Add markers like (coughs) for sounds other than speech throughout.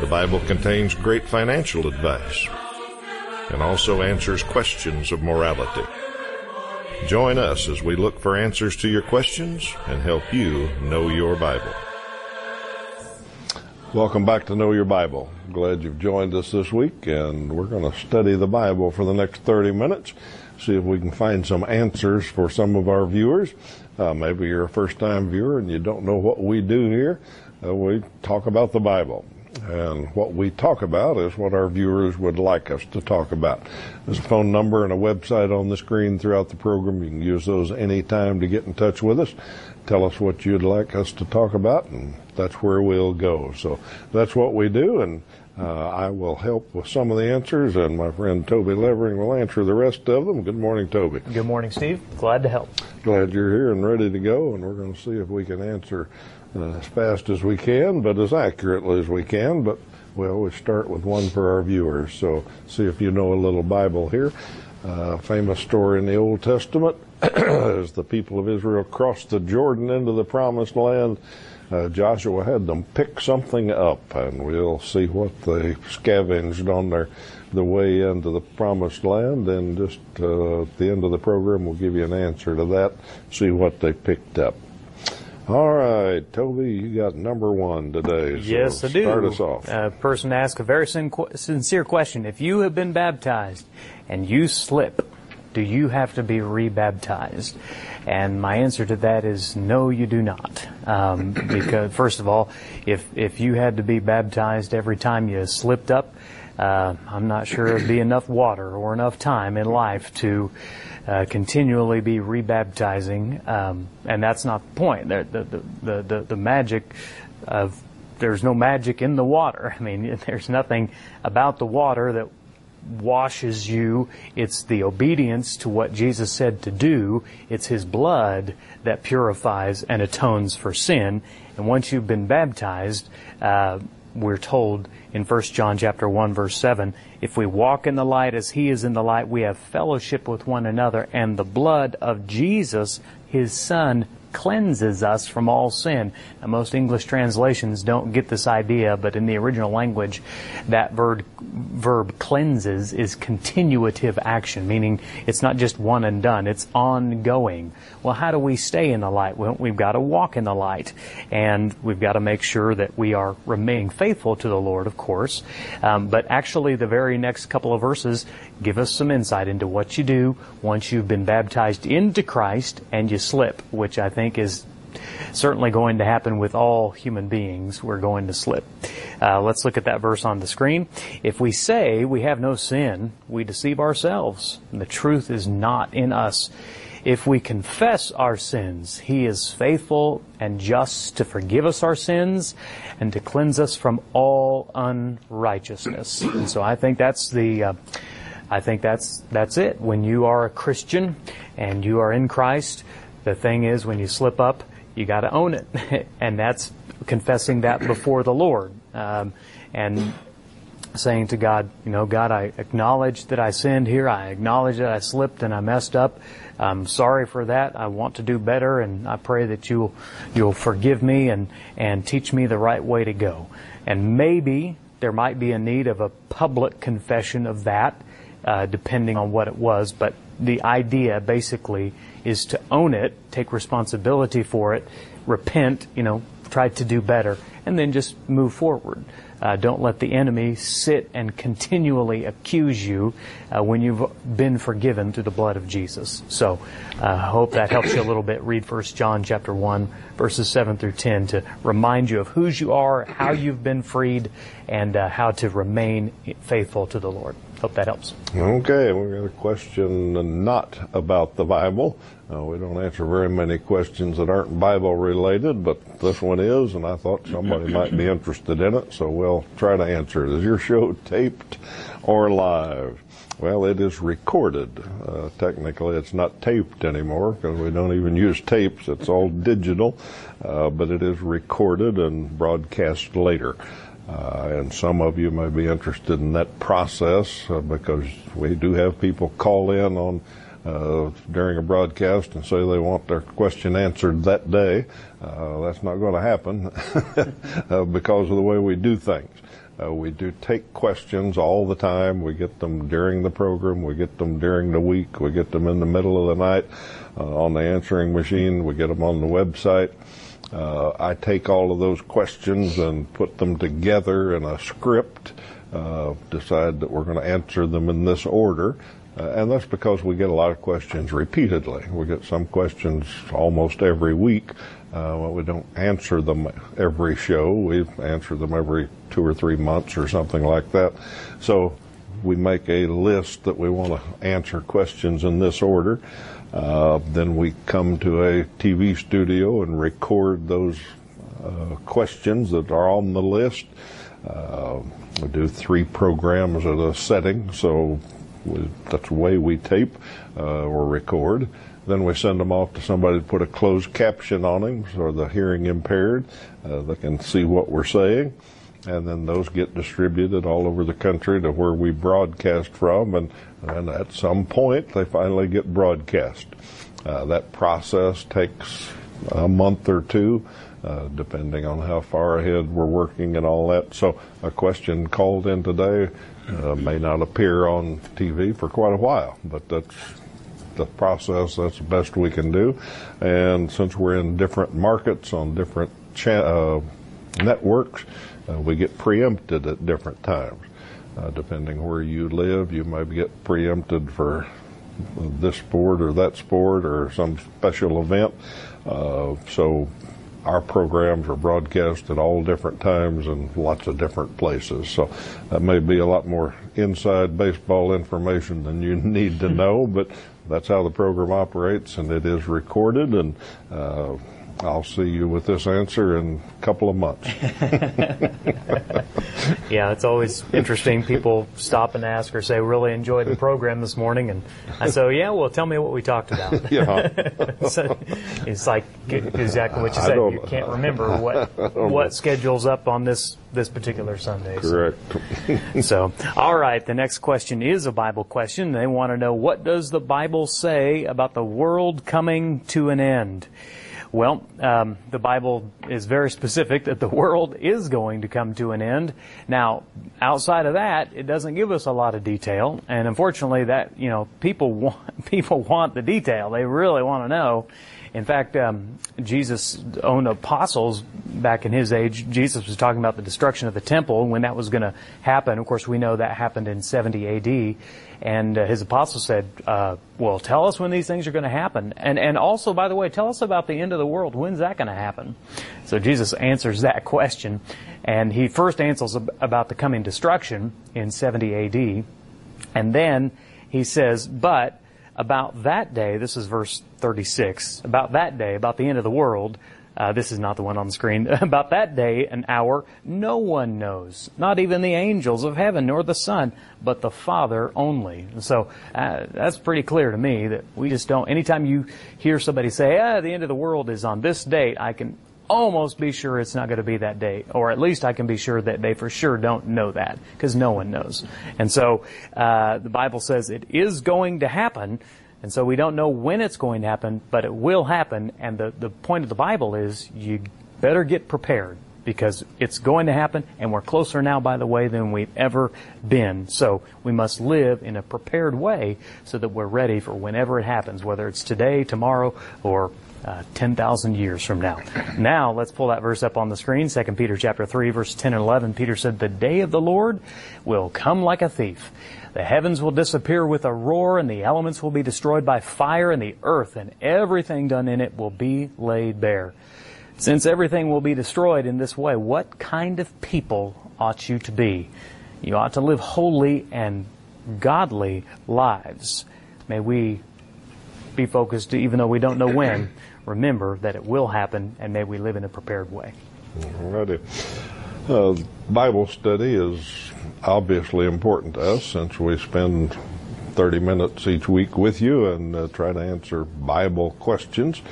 The Bible contains great financial advice and also answers questions of morality. Join us as we look for answers to your questions and help you know your Bible. Welcome back to Know Your Bible. Glad you've joined us this week, and we're going to study the Bible for the next 30 minutes, see if we can find some answers for some of our viewers. Uh, maybe you're a first time viewer and you don't know what we do here. Uh, we talk about the Bible. And what we talk about is what our viewers would like us to talk about. There's a phone number and a website on the screen throughout the program. You can use those anytime to get in touch with us. Tell us what you'd like us to talk about, and that's where we'll go. So that's what we do, and uh, I will help with some of the answers, and my friend Toby Levering will answer the rest of them. Good morning, Toby. Good morning, Steve. Glad to help. Glad you're here and ready to go, and we're going to see if we can answer as fast as we can, but as accurately as we can. But we always start with one for our viewers. So see if you know a little Bible here. Uh, famous story in the Old Testament (clears throat) as the people of Israel crossed the Jordan into the promised land. Uh, Joshua had them pick something up, and we'll see what they scavenged on their the way into the promised land. And just uh, at the end of the program, we'll give you an answer to that. See what they picked up. All right, Toby, you got number one today. So yes, I do. Start us off. A person asked a very sin- sincere question. If you have been baptized and you slip, do you have to be rebaptized? And my answer to that is no, you do not. Um, (coughs) because first of all, if if you had to be baptized every time you slipped up, uh, I'm not sure it'd be enough water or enough time in life to uh, continually be rebaptizing, um, and that's not the point. The, the, the, the, the magic of there's no magic in the water. (laughs) I mean, (laughs) there's nothing about the water that washes you. It's the obedience to what Jesus said to do. It's His blood that purifies and atones for sin. And once you've been baptized, uh, we're told in 1 John chapter 1 verse 7, if we walk in the light as he is in the light, we have fellowship with one another, and the blood of Jesus, his son, cleanses us from all sin. Now, most English translations don't get this idea, but in the original language, that verb, verb cleanses is continuative action, meaning it's not just one and done, it's ongoing. Well, how do we stay in the light? Well, we've got to walk in the light, and we've got to make sure that we are remaining faithful to the Lord, of course. Um, but actually, the very next couple of verses give us some insight into what you do once you've been baptized into Christ and you slip, which I think is certainly going to happen with all human beings. We're going to slip. Uh, let's look at that verse on the screen. If we say we have no sin, we deceive ourselves, the truth is not in us. If we confess our sins, He is faithful and just to forgive us our sins and to cleanse us from all unrighteousness. And so I think that's the, uh, I think that's, that's it. When you are a Christian and you are in Christ, the thing is when you slip up, you gotta own it. (laughs) and that's confessing that before the Lord. Um, and saying to God, you know, God, I acknowledge that I sinned here. I acknowledge that I slipped and I messed up. I'm sorry for that. I want to do better, and I pray that you'll you'll forgive me and and teach me the right way to go. And maybe there might be a need of a public confession of that, uh, depending on what it was. But the idea basically is to own it, take responsibility for it, repent, you know, try to do better, and then just move forward. Uh, don't let the enemy sit and continually accuse you uh, when you've been forgiven through the blood of Jesus. So, I uh, hope that helps you a little bit. Read 1 John chapter 1, verses 7 through 10 to remind you of whose you are, how you've been freed, and uh, how to remain faithful to the Lord. Hope that helps. Okay, we got a question not about the Bible. Uh, we don't answer very many questions that aren't Bible related, but this one is, and I thought somebody (laughs) might be interested in it, so we'll try to answer it. Is your show taped or live? Well, it is recorded. Uh, technically, it's not taped anymore because we don't even use tapes. It's all digital, uh, but it is recorded and broadcast later. Uh, and some of you may be interested in that process uh, because we do have people call in on uh, during a broadcast and say they want their question answered that day. Uh, that's not going to happen (laughs) uh, because of the way we do things. Uh, we do take questions all the time. We get them during the program. We get them during the week. We get them in the middle of the night on the answering machine. We get them on the website. Uh, I take all of those questions and put them together in a script, uh, decide that we're going to answer them in this order. Uh, and that's because we get a lot of questions repeatedly. We get some questions almost every week. Uh, well, we don't answer them every show. We answer them every two or three months or something like that. So we make a list that we want to answer questions in this order. Uh, then we come to a TV studio and record those uh, questions that are on the list. Uh, we do three programs at a setting, so we, that's the way we tape uh, or record. Then we send them off to somebody to put a closed caption on them so the hearing impaired uh, they can see what we're saying and then those get distributed all over the country to where we broadcast from, and, and at some point they finally get broadcast. Uh, that process takes a month or two, uh, depending on how far ahead we're working and all that. So a question called in today uh, may not appear on TV for quite a while, but that's the process. That's the best we can do. And since we're in different markets on different cha- uh, networks, uh, we get preempted at different times. Uh, depending where you live, you might get preempted for this sport or that sport or some special event. Uh, so our programs are broadcast at all different times and lots of different places. So that may be a lot more inside baseball information than you (laughs) need to know, but that's how the program operates and it is recorded and uh, I'll see you with this answer in a couple of months. (laughs) yeah, it's always interesting. People stop and ask or say, really enjoyed the program this morning. And I say, oh, yeah, well, tell me what we talked about. (laughs) yeah. (laughs) so it's like exactly what you said. You can't remember what, what schedule's up on this, this particular Sunday. Correct. So. so, all right, the next question is a Bible question. They want to know, what does the Bible say about the world coming to an end? Well, um, the Bible is very specific that the (laughs) world is going to come to an end. Now, outside of that, it doesn't give us a lot of detail, and unfortunately, that you know, people (laughs) want people want the detail. They really want to know. In fact, um, Jesus' own apostles back in his age, Jesus was talking about the destruction of the temple when that was going to happen. Of course, we know that happened in 70 AD. And uh, his apostles said, uh, well, tell us when these things are going to happen. And, and also, by the way, tell us about the end of the world. When's that going to happen? So Jesus answers that question. And he first answers about the coming destruction in 70 AD. And then he says, but about that day, this is verse 36, about that day, about the end of the world, uh, this is not the one on the screen. (laughs) About that day and hour, no one knows, not even the angels of heaven nor the Son, but the Father only. So uh, that's pretty clear to me that we just don't. Anytime you hear somebody say, "Ah, the end of the world is on this date," I can almost be sure it's not going to be that day, or at least I can be sure that they for sure don't know that because no one knows. And so uh, the Bible says it is going to happen. And so we don't know when it's going to happen, but it will happen. And the, the point of the Bible is you better get prepared because it's going to happen and we're closer now, by the way, than we've ever been. So we must live in a prepared way so that we're ready for whenever it happens, whether it's today, tomorrow, or uh, 10,000 years from now. Now, let's pull that verse up on the screen. 2 Peter chapter 3, verse 10 and 11. Peter said, The day of the Lord will come like a thief. The heavens will disappear with a roar, and the elements will be destroyed by fire, and the earth and everything done in it will be laid bare. Since everything will be destroyed in this way, what kind of people ought you to be? You ought to live holy and godly lives. May we be focused, even though we don't know when, remember that it will happen, and may we live in a prepared way. Alrighty. Uh, Bible study is obviously important to us since we spend 30 minutes each week with you and uh, try to answer Bible questions.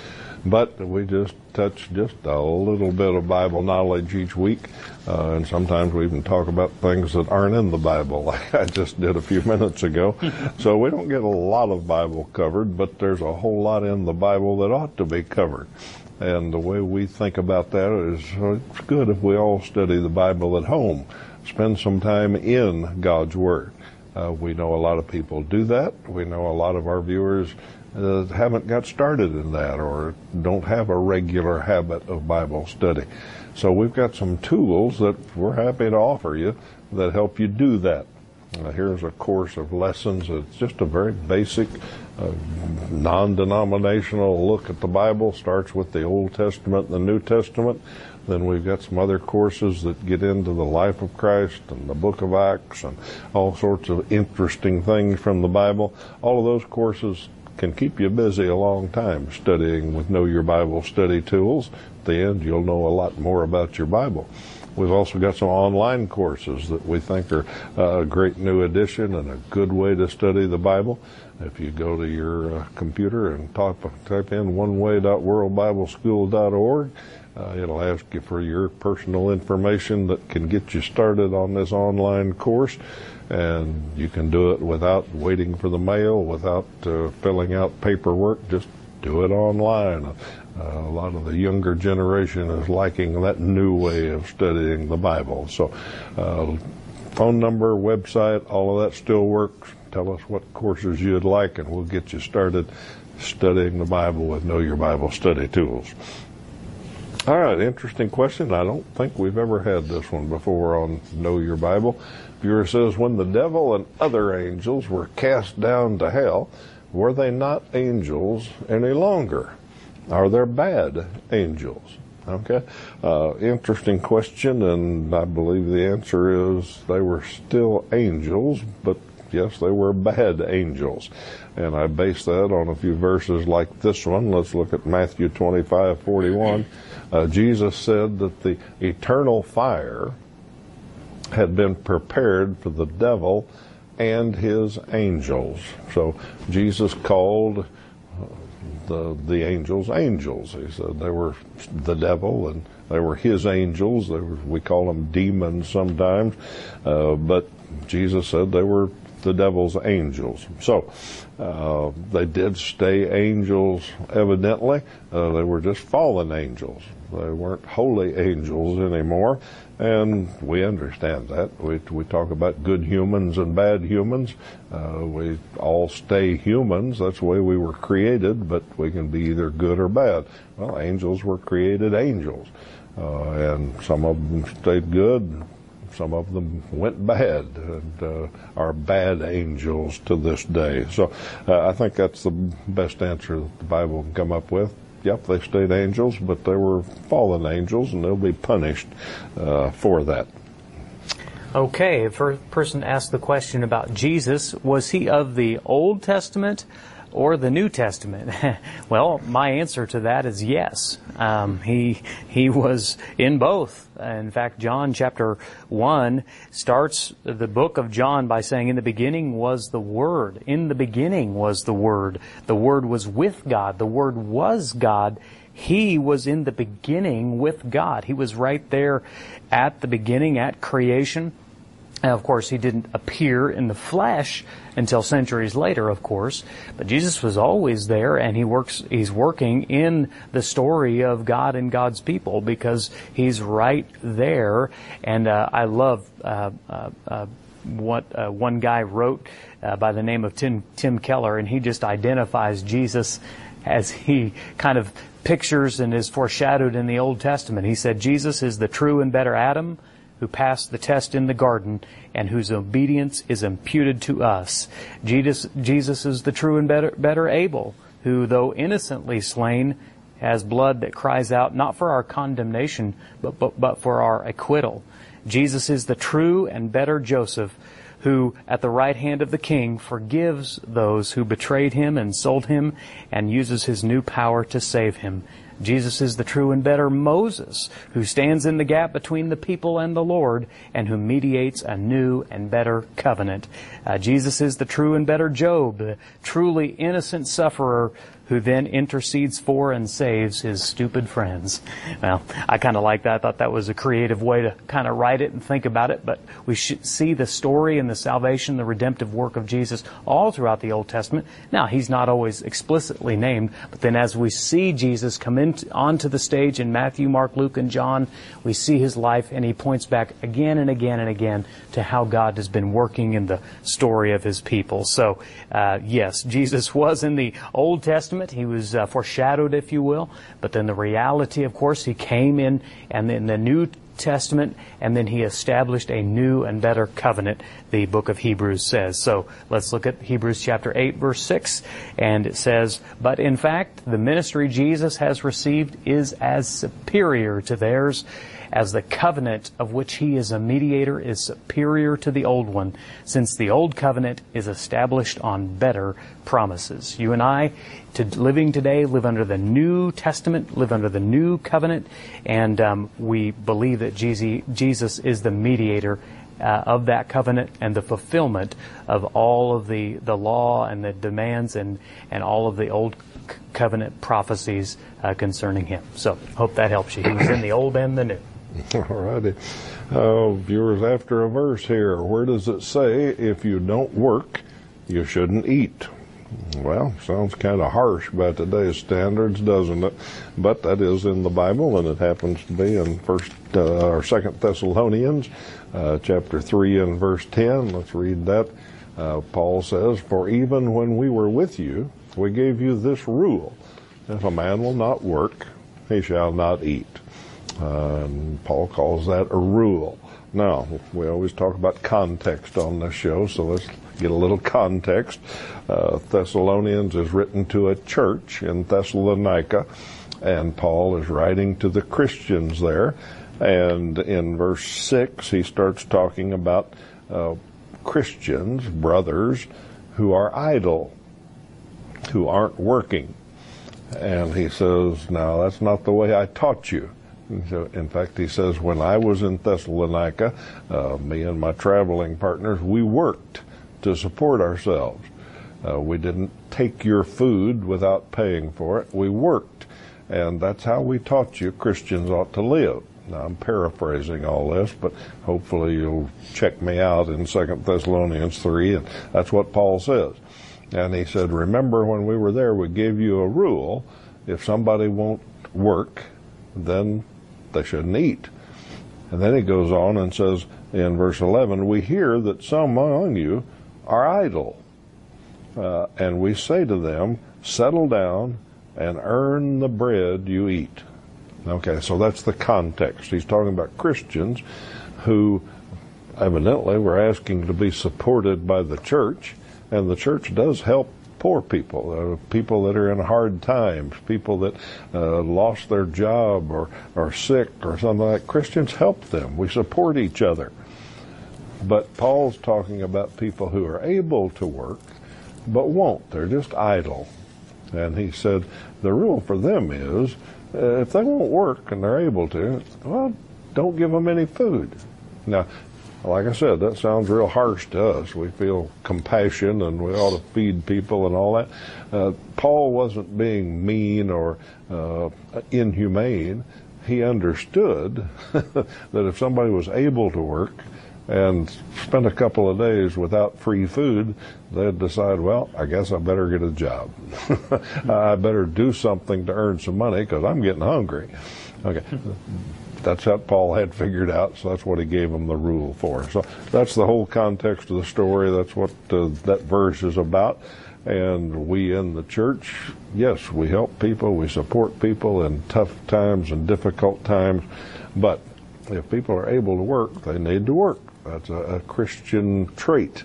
But we just touch just a little bit of Bible knowledge each week, uh, and sometimes we even talk about things that aren't in the Bible, (laughs) like I just did a few (laughs) minutes ago. so we don't get a lot of Bible covered, but there's a whole lot in the Bible that ought to be covered. And the way we think about that is it's good if we all study the Bible at home, spend some time in God's Word. Uh, we know a lot of people do that. We know a lot of our viewers uh, haven't got started in that or don't have a regular habit of Bible study. So we've got some tools that we're happy to offer you that help you do that. Uh, here's a course of lessons. It's just a very basic, uh, non-denominational look at the Bible. Starts with the Old Testament and the New Testament. Then we've got some other courses that get into the life of Christ and the book of Acts and all sorts of interesting things from the Bible. All of those courses can keep you busy a long time studying with Know Your Bible study tools. At the end, you'll know a lot more about your Bible. We've also got some online courses that we think are a great new addition and a good way to study the Bible. If you go to your uh, computer and type, type in oneway.worldbibleschool.org, uh, it'll ask you for your personal information that can get you started on this online course. And you can do it without waiting for the mail, without uh, filling out paperwork. Just do it online. Uh, a lot of the younger generation is liking that new way of studying the Bible. So, uh, phone number, website, all of that still works. Tell us what courses you'd like, and we'll get you started studying the Bible with Know Your Bible study tools. All right, interesting question. I don't think we've ever had this one before on Know Your Bible. Viewer says, when the devil and other angels were cast down to hell, were they not angels any longer? Are there bad angels? Okay, uh, interesting question, and I believe the answer is they were still angels, but yes, they were bad angels. And I base that on a few verses like this one. Let's look at Matthew 25, 41 uh, Jesus said that the eternal fire had been prepared for the devil and his angels. So Jesus called uh, the the angels angels. He said they were the devil and they were his angels. Were, we call them demons sometimes, uh, but Jesus said they were the devil's angels. So uh, they did stay angels, evidently. Uh, they were just fallen angels. They weren't holy angels anymore, and we understand that. We, we talk about good humans and bad humans. Uh, we all stay humans. That's the way we were created, but we can be either good or bad. Well, angels were created angels, uh, and some of them stayed good, some of them went bad and uh, are bad angels to this day. So uh, I think that's the best answer that the Bible can come up with. Yep, they stayed angels, but they were fallen angels, and they'll be punished uh, for that. Okay, a person asked the question about Jesus. Was he of the Old Testament or the New Testament? (laughs) well, my answer to that is yes. Um, he he was in both. In fact, John chapter one starts the book of John by saying, "In the beginning was the Word. In the beginning was the Word. The Word was with God. The Word was God." He was in the beginning with God. He was right there at the beginning, at creation. And of course, he didn't appear in the flesh until centuries later, of course. But Jesus was always there, and he works. He's working in the story of God and God's people because he's right there. And uh, I love uh, uh, uh what uh, one guy wrote uh, by the name of Tim Tim Keller, and he just identifies Jesus as he kind of pictures and is foreshadowed in the Old Testament. He said Jesus is the true and better Adam who passed the test in the garden and whose obedience is imputed to us. Jesus, Jesus is the true and better, better Abel, who, though innocently slain, has blood that cries out not for our condemnation, but, but, but for our acquittal. Jesus is the true and better Joseph, who at the right hand of the king forgives those who betrayed him and sold him and uses his new power to save him. Jesus is the true and better Moses, who stands in the gap between the people and the Lord, and who mediates a new and better covenant. Uh, Jesus is the true and better Job, the truly innocent sufferer who then intercedes for and saves his stupid friends. Well, I kind of like that. I thought that was a creative way to kind of write it and think about it, but we see the story and the salvation, the redemptive work of Jesus all throughout the Old Testament. Now, he's not always explicitly named, but then as we see Jesus come in onto the stage in Matthew, Mark, Luke, and John, we see his life and he points back again and again and again to how God has been working in the story of his people. So, uh, yes, Jesus was in the Old Testament Testament. He was uh, foreshadowed, if you will. But then the reality, of course, he came in and in the New Testament, and then he established a new and better covenant, the book of Hebrews says. So let's look at Hebrews chapter 8, verse 6, and it says, But in fact, the ministry Jesus has received is as superior to theirs as the covenant of which he is a mediator is superior to the old one, since the old covenant is established on better promises. You and I, to living today, live under the New Testament, live under the New Covenant, and um, we believe that Jesus is the mediator uh, of that covenant and the fulfillment of all of the, the law and the demands and, and all of the old covenant prophecies uh, concerning him. So, hope that helps you. He was in the old and the new. (laughs) All righty. Uh, viewers, after a verse here, where does it say if you don't work, you shouldn't eat? Well, sounds kind of harsh by today's standards, doesn't it? But that is in the Bible, and it happens to be in First uh, or Second Thessalonians, uh, chapter three and verse ten. Let's read that. Uh, Paul says, "For even when we were with you, we gave you this rule: If a man will not work, he shall not eat." Um, Paul calls that a rule. Now, we always talk about context on this show, so let's get a little context. Uh, Thessalonians is written to a church in Thessalonica, and Paul is writing to the Christians there. And in verse 6, he starts talking about uh, Christians, brothers, who are idle, who aren't working. And he says, Now, that's not the way I taught you. So, in fact, he says, when I was in Thessalonica, uh, me and my traveling partners, we worked to support ourselves. Uh, we didn't take your food without paying for it. We worked. And that's how we taught you Christians ought to live. Now, I'm paraphrasing all this, but hopefully you'll check me out in 2 Thessalonians 3, and that's what Paul says. And he said, Remember when we were there, we gave you a rule. If somebody won't work, then they shouldn't eat. And then he goes on and says in verse 11, We hear that some among you are idle. Uh, and we say to them, Settle down and earn the bread you eat. Okay, so that's the context. He's talking about Christians who evidently were asking to be supported by the church, and the church does help poor people, uh, people that are in hard times, people that uh, lost their job or are sick or something like that. Christians help them. We support each other. But Paul's talking about people who are able to work but won't. They're just idle. And he said the rule for them is uh, if they won't work and they're able to, well, don't give them any food. Now, like I said, that sounds real harsh to us. We feel compassion and we ought to feed people and all that. Uh, Paul wasn't being mean or uh, inhumane. He understood (laughs) that if somebody was able to work and spend a couple of days without free food, they'd decide, well, I guess I better get a job. (laughs) I better do something to earn some money because I'm getting hungry. Okay that's what Paul had figured out, so that's what he gave them the rule for. So that's the whole context of the story. That's what uh, that verse is about. And we in the church, yes, we help people, we support people in tough times and difficult times. But if people are able to work, they need to work. That's a, a Christian trait.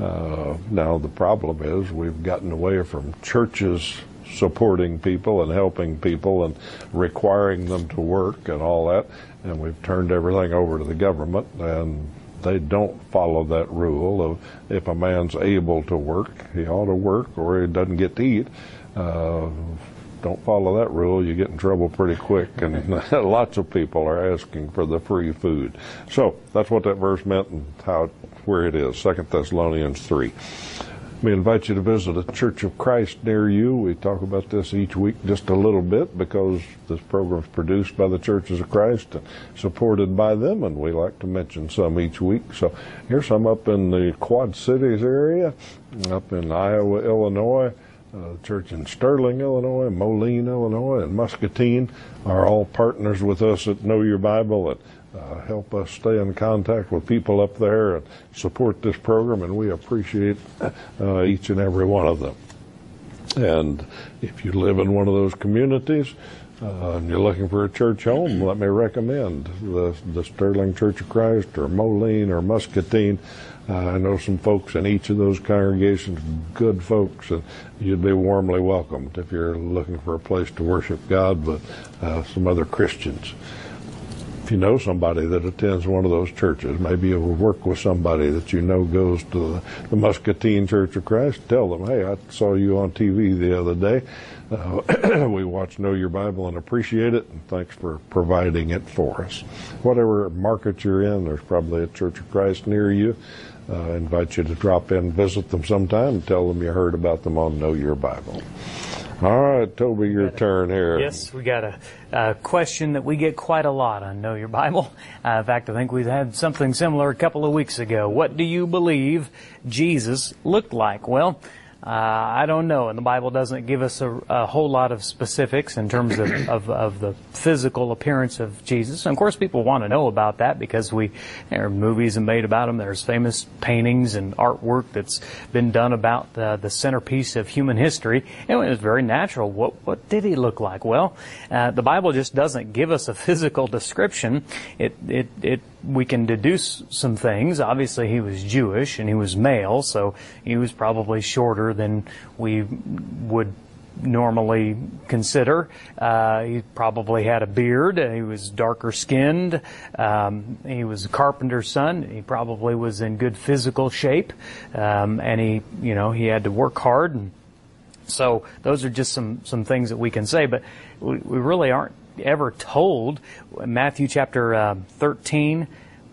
Uh, now the problem is we've gotten away from churches supporting people and helping people and requiring them to work and all that. And we've turned everything over to the government, and they don't follow that rule of if a man's able to work, he ought to work, or he doesn't get to eat. Uh, don't follow that rule, you get in trouble pretty quick, and (laughs) lots of people are asking for the free food. So that's what that verse meant and how where it is. Second Thessalonians three. We invite you to visit a Church of Christ near you. We talk about this each week just a little bit because this program is produced by the Churches of Christ and supported by them, and we like to mention some each week. So here's some up in the Quad Cities area, up in Iowa, Illinois. Uh, church in Sterling, Illinois, Moline, Illinois, and Muscatine are all partners with us at Know Your Bible and uh, help us stay in contact with people up there and support this program, and we appreciate uh, each and every one of them. And if you live in one of those communities uh, and you're looking for a church home, let me recommend the, the Sterling Church of Christ or Moline or Muscatine. Uh, I know some folks in each of those congregations, good folks, and you'd be warmly welcomed if you're looking for a place to worship God with uh, some other Christians. You know somebody that attends one of those churches, maybe you'll work with somebody that you know goes to the, the Muscatine Church of Christ, tell them, hey, I saw you on TV the other day. Uh, (clears throat) we watch Know Your Bible and appreciate it, and thanks for providing it for us. Whatever market you're in, there's probably a Church of Christ near you. Uh, invite you to drop in, visit them sometime, and tell them you heard about them on Know Your Bible. All right, Toby, your turn here. Yes, we got a, a, question that we get quite a lot on Know Your Bible. Uh, in fact, I think we had something similar a couple of weeks ago. What do you believe Jesus looked like? Well, uh, I don't know, and the Bible doesn't give us a, a whole lot of specifics in terms of, (coughs) of, of, the physical appearance of Jesus. And of course, people want to know about that because we there are movies made about him. There's famous paintings and artwork that's been done about the, the centerpiece of human history. And it was very natural. What what did he look like? Well, uh, the Bible just doesn't give us a physical description. It it it we can deduce some things. Obviously, he was Jewish and he was male, so he was probably shorter than we would normally consider. Uh, he probably had a beard. He was darker skinned. Um, he was a carpenter's son. He probably was in good physical shape, um, and he, you know, he had to work hard. And so those are just some some things that we can say, but we, we really aren't ever told. Matthew chapter uh, 13,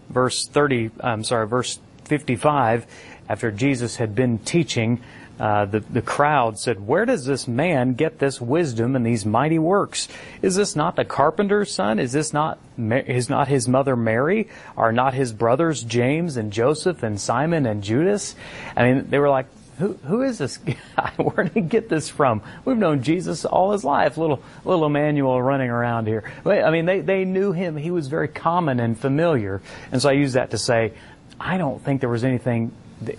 verse 30, I'm sorry, verse 55, after Jesus had been teaching, uh, the, the crowd said, Where does this man get this wisdom and these mighty works? Is this not the carpenter's son? Is this not, is not his mother Mary? Are not his brothers James and Joseph and Simon and Judas? I mean, they were like, who, who is this (laughs) guy? Where did he get this from? We've known Jesus all his life. Little, little Emmanuel running around here. I mean, they, they knew him. He was very common and familiar. And so I use that to say, I don't think there was anything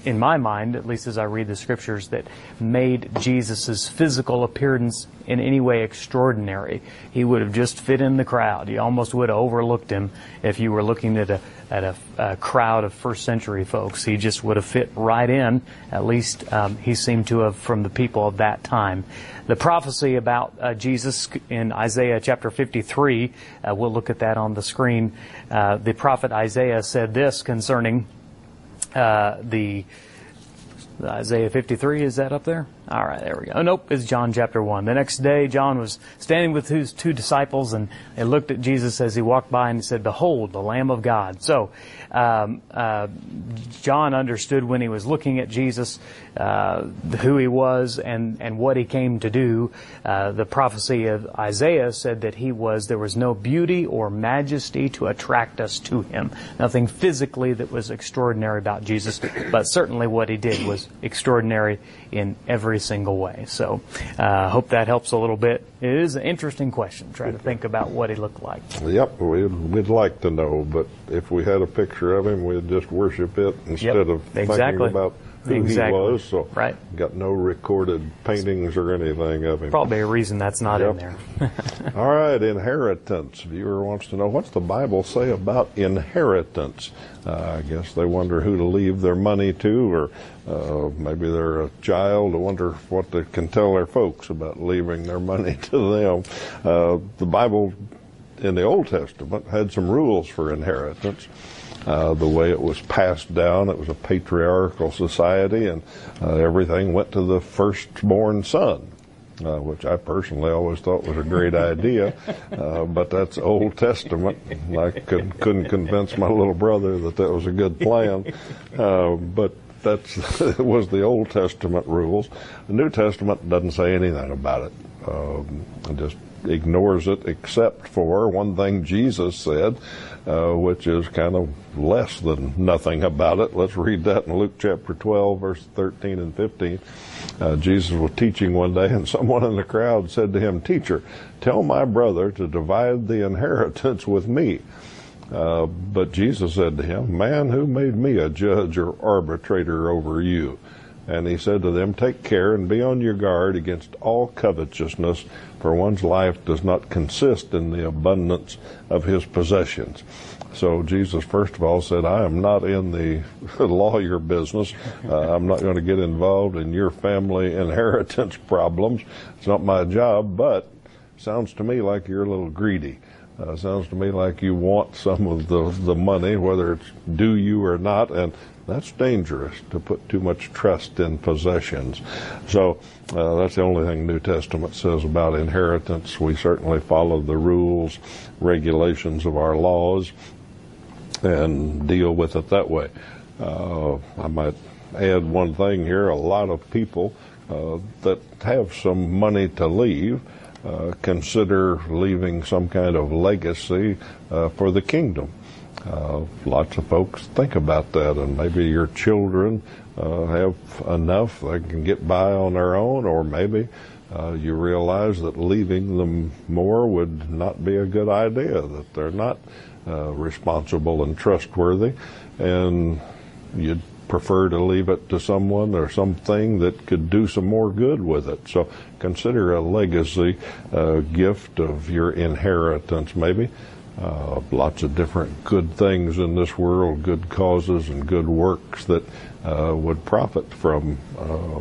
in my mind, at least as I read the scriptures, that made Jesus' physical appearance in any way extraordinary. He would have just fit in the crowd. You almost would have overlooked him if you were looking at a at a, a crowd of first century folks. He just would have fit right in. At least um, he seemed to have from the people of that time. The prophecy about uh, Jesus in Isaiah chapter 53, uh, we'll look at that on the screen. Uh, the prophet Isaiah said this concerning uh, the Isaiah 53, is that up there? All right, there we go. Nope, it's John chapter 1. The next day, John was standing with his two disciples, and they looked at Jesus as he walked by and he said, Behold, the Lamb of God. So, um, uh, John understood when he was looking at Jesus uh, who he was and, and what he came to do. Uh, the prophecy of Isaiah said that he was, there was no beauty or majesty to attract us to him. Nothing physically that was extraordinary about Jesus, but certainly what he did was extraordinary in every single way. So, I uh, hope that helps a little bit. It is an interesting question. Try to think about what he looked like. Yep, we'd, we'd like to know, but if we had a picture of him, we'd just worship it instead yep, of exactly. thinking about who exactly. he was. So right. got no recorded paintings or anything of him. Probably a reason that's not yep. in there. (laughs) (laughs) All right, inheritance. Viewer wants to know what's the Bible say about inheritance. Uh, I guess they wonder who to leave their money to, or uh, maybe they're a child. I wonder what they can tell their folks about leaving their money (laughs) to them. Uh, the Bible in the Old Testament had some rules for inheritance. Uh, the way it was passed down. It was a patriarchal society, and uh, everything went to the firstborn son. Uh, which I personally always thought was a great idea, uh, but that's Old Testament. I could, not convince my little brother that that was a good plan, uh, but that (laughs) was the Old Testament rules. The New Testament doesn't say anything about it. Um, just ignores it, except for one thing Jesus said, uh, which is kind of less than nothing about it. Let's read that in Luke chapter 12, verse 13 and 15. Uh, Jesus was teaching one day, and (laughs) someone in the crowd said to him, Teacher, tell my brother to divide the inheritance with me. Uh, but Jesus said to him, Man, who made me a judge or arbitrator over you? And he said to them, Take care and be on your guard against all covetousness, for one's life does not consist in the abundance of his possessions. So Jesus, first of all, said, I am not in the (laughs) lawyer business. Uh, I'm not going to get involved in your family (laughs) inheritance problems. It's not my job, but sounds to me like you're a little greedy. Uh, sounds to me like you want some of the the money, whether it's due you or not, and that's dangerous to put too much trust in possessions. So uh, that's the only thing New Testament says about inheritance. We certainly follow the rules, regulations of our laws, and deal with it that way. Uh, I might add one thing here: a lot of people uh, that have some money to leave uh, consider leaving some kind of legacy uh, for the kingdom. Uh, lots of folks think about that, and maybe your children uh, have enough they can get by on their own, or maybe uh, you realize that leaving them more would not be a good idea, that they're not responsible and trustworthy, and you'd prefer to leave it to someone or something that could do some more good with it. So consider a legacy uh, gift of your inheritance, maybe. Uh, lots of different good things in this world, good causes and good works that uh, would profit from uh,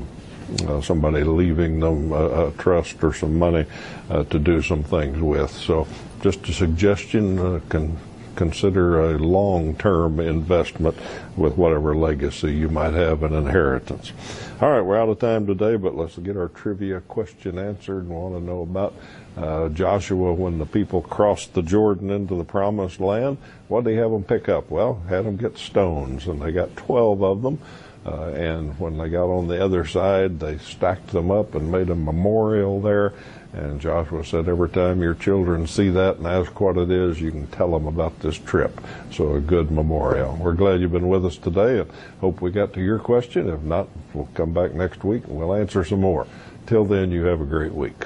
uh, somebody leaving them a, trust or some money uh, to do some things with. So, just a suggestion: can consider a long-term investment with whatever legacy you might have an inheritance. All right, we're out of time today, but let's get our trivia question answered and want to know about uh, Joshua when the people crossed the Jordan into the promised land. What did he have them pick up? Well, had them get stones, and they got 12 of them. Uh, and when they got on the other side, they stacked them up and made a memorial there and Joshua said, every time your children see that and ask what it is, you can tell them about this trip. So a good memorial. We're glad you've been with us today and hope we got to your question. If not, we'll come back next week and we'll answer some more. Till then, you have a great week.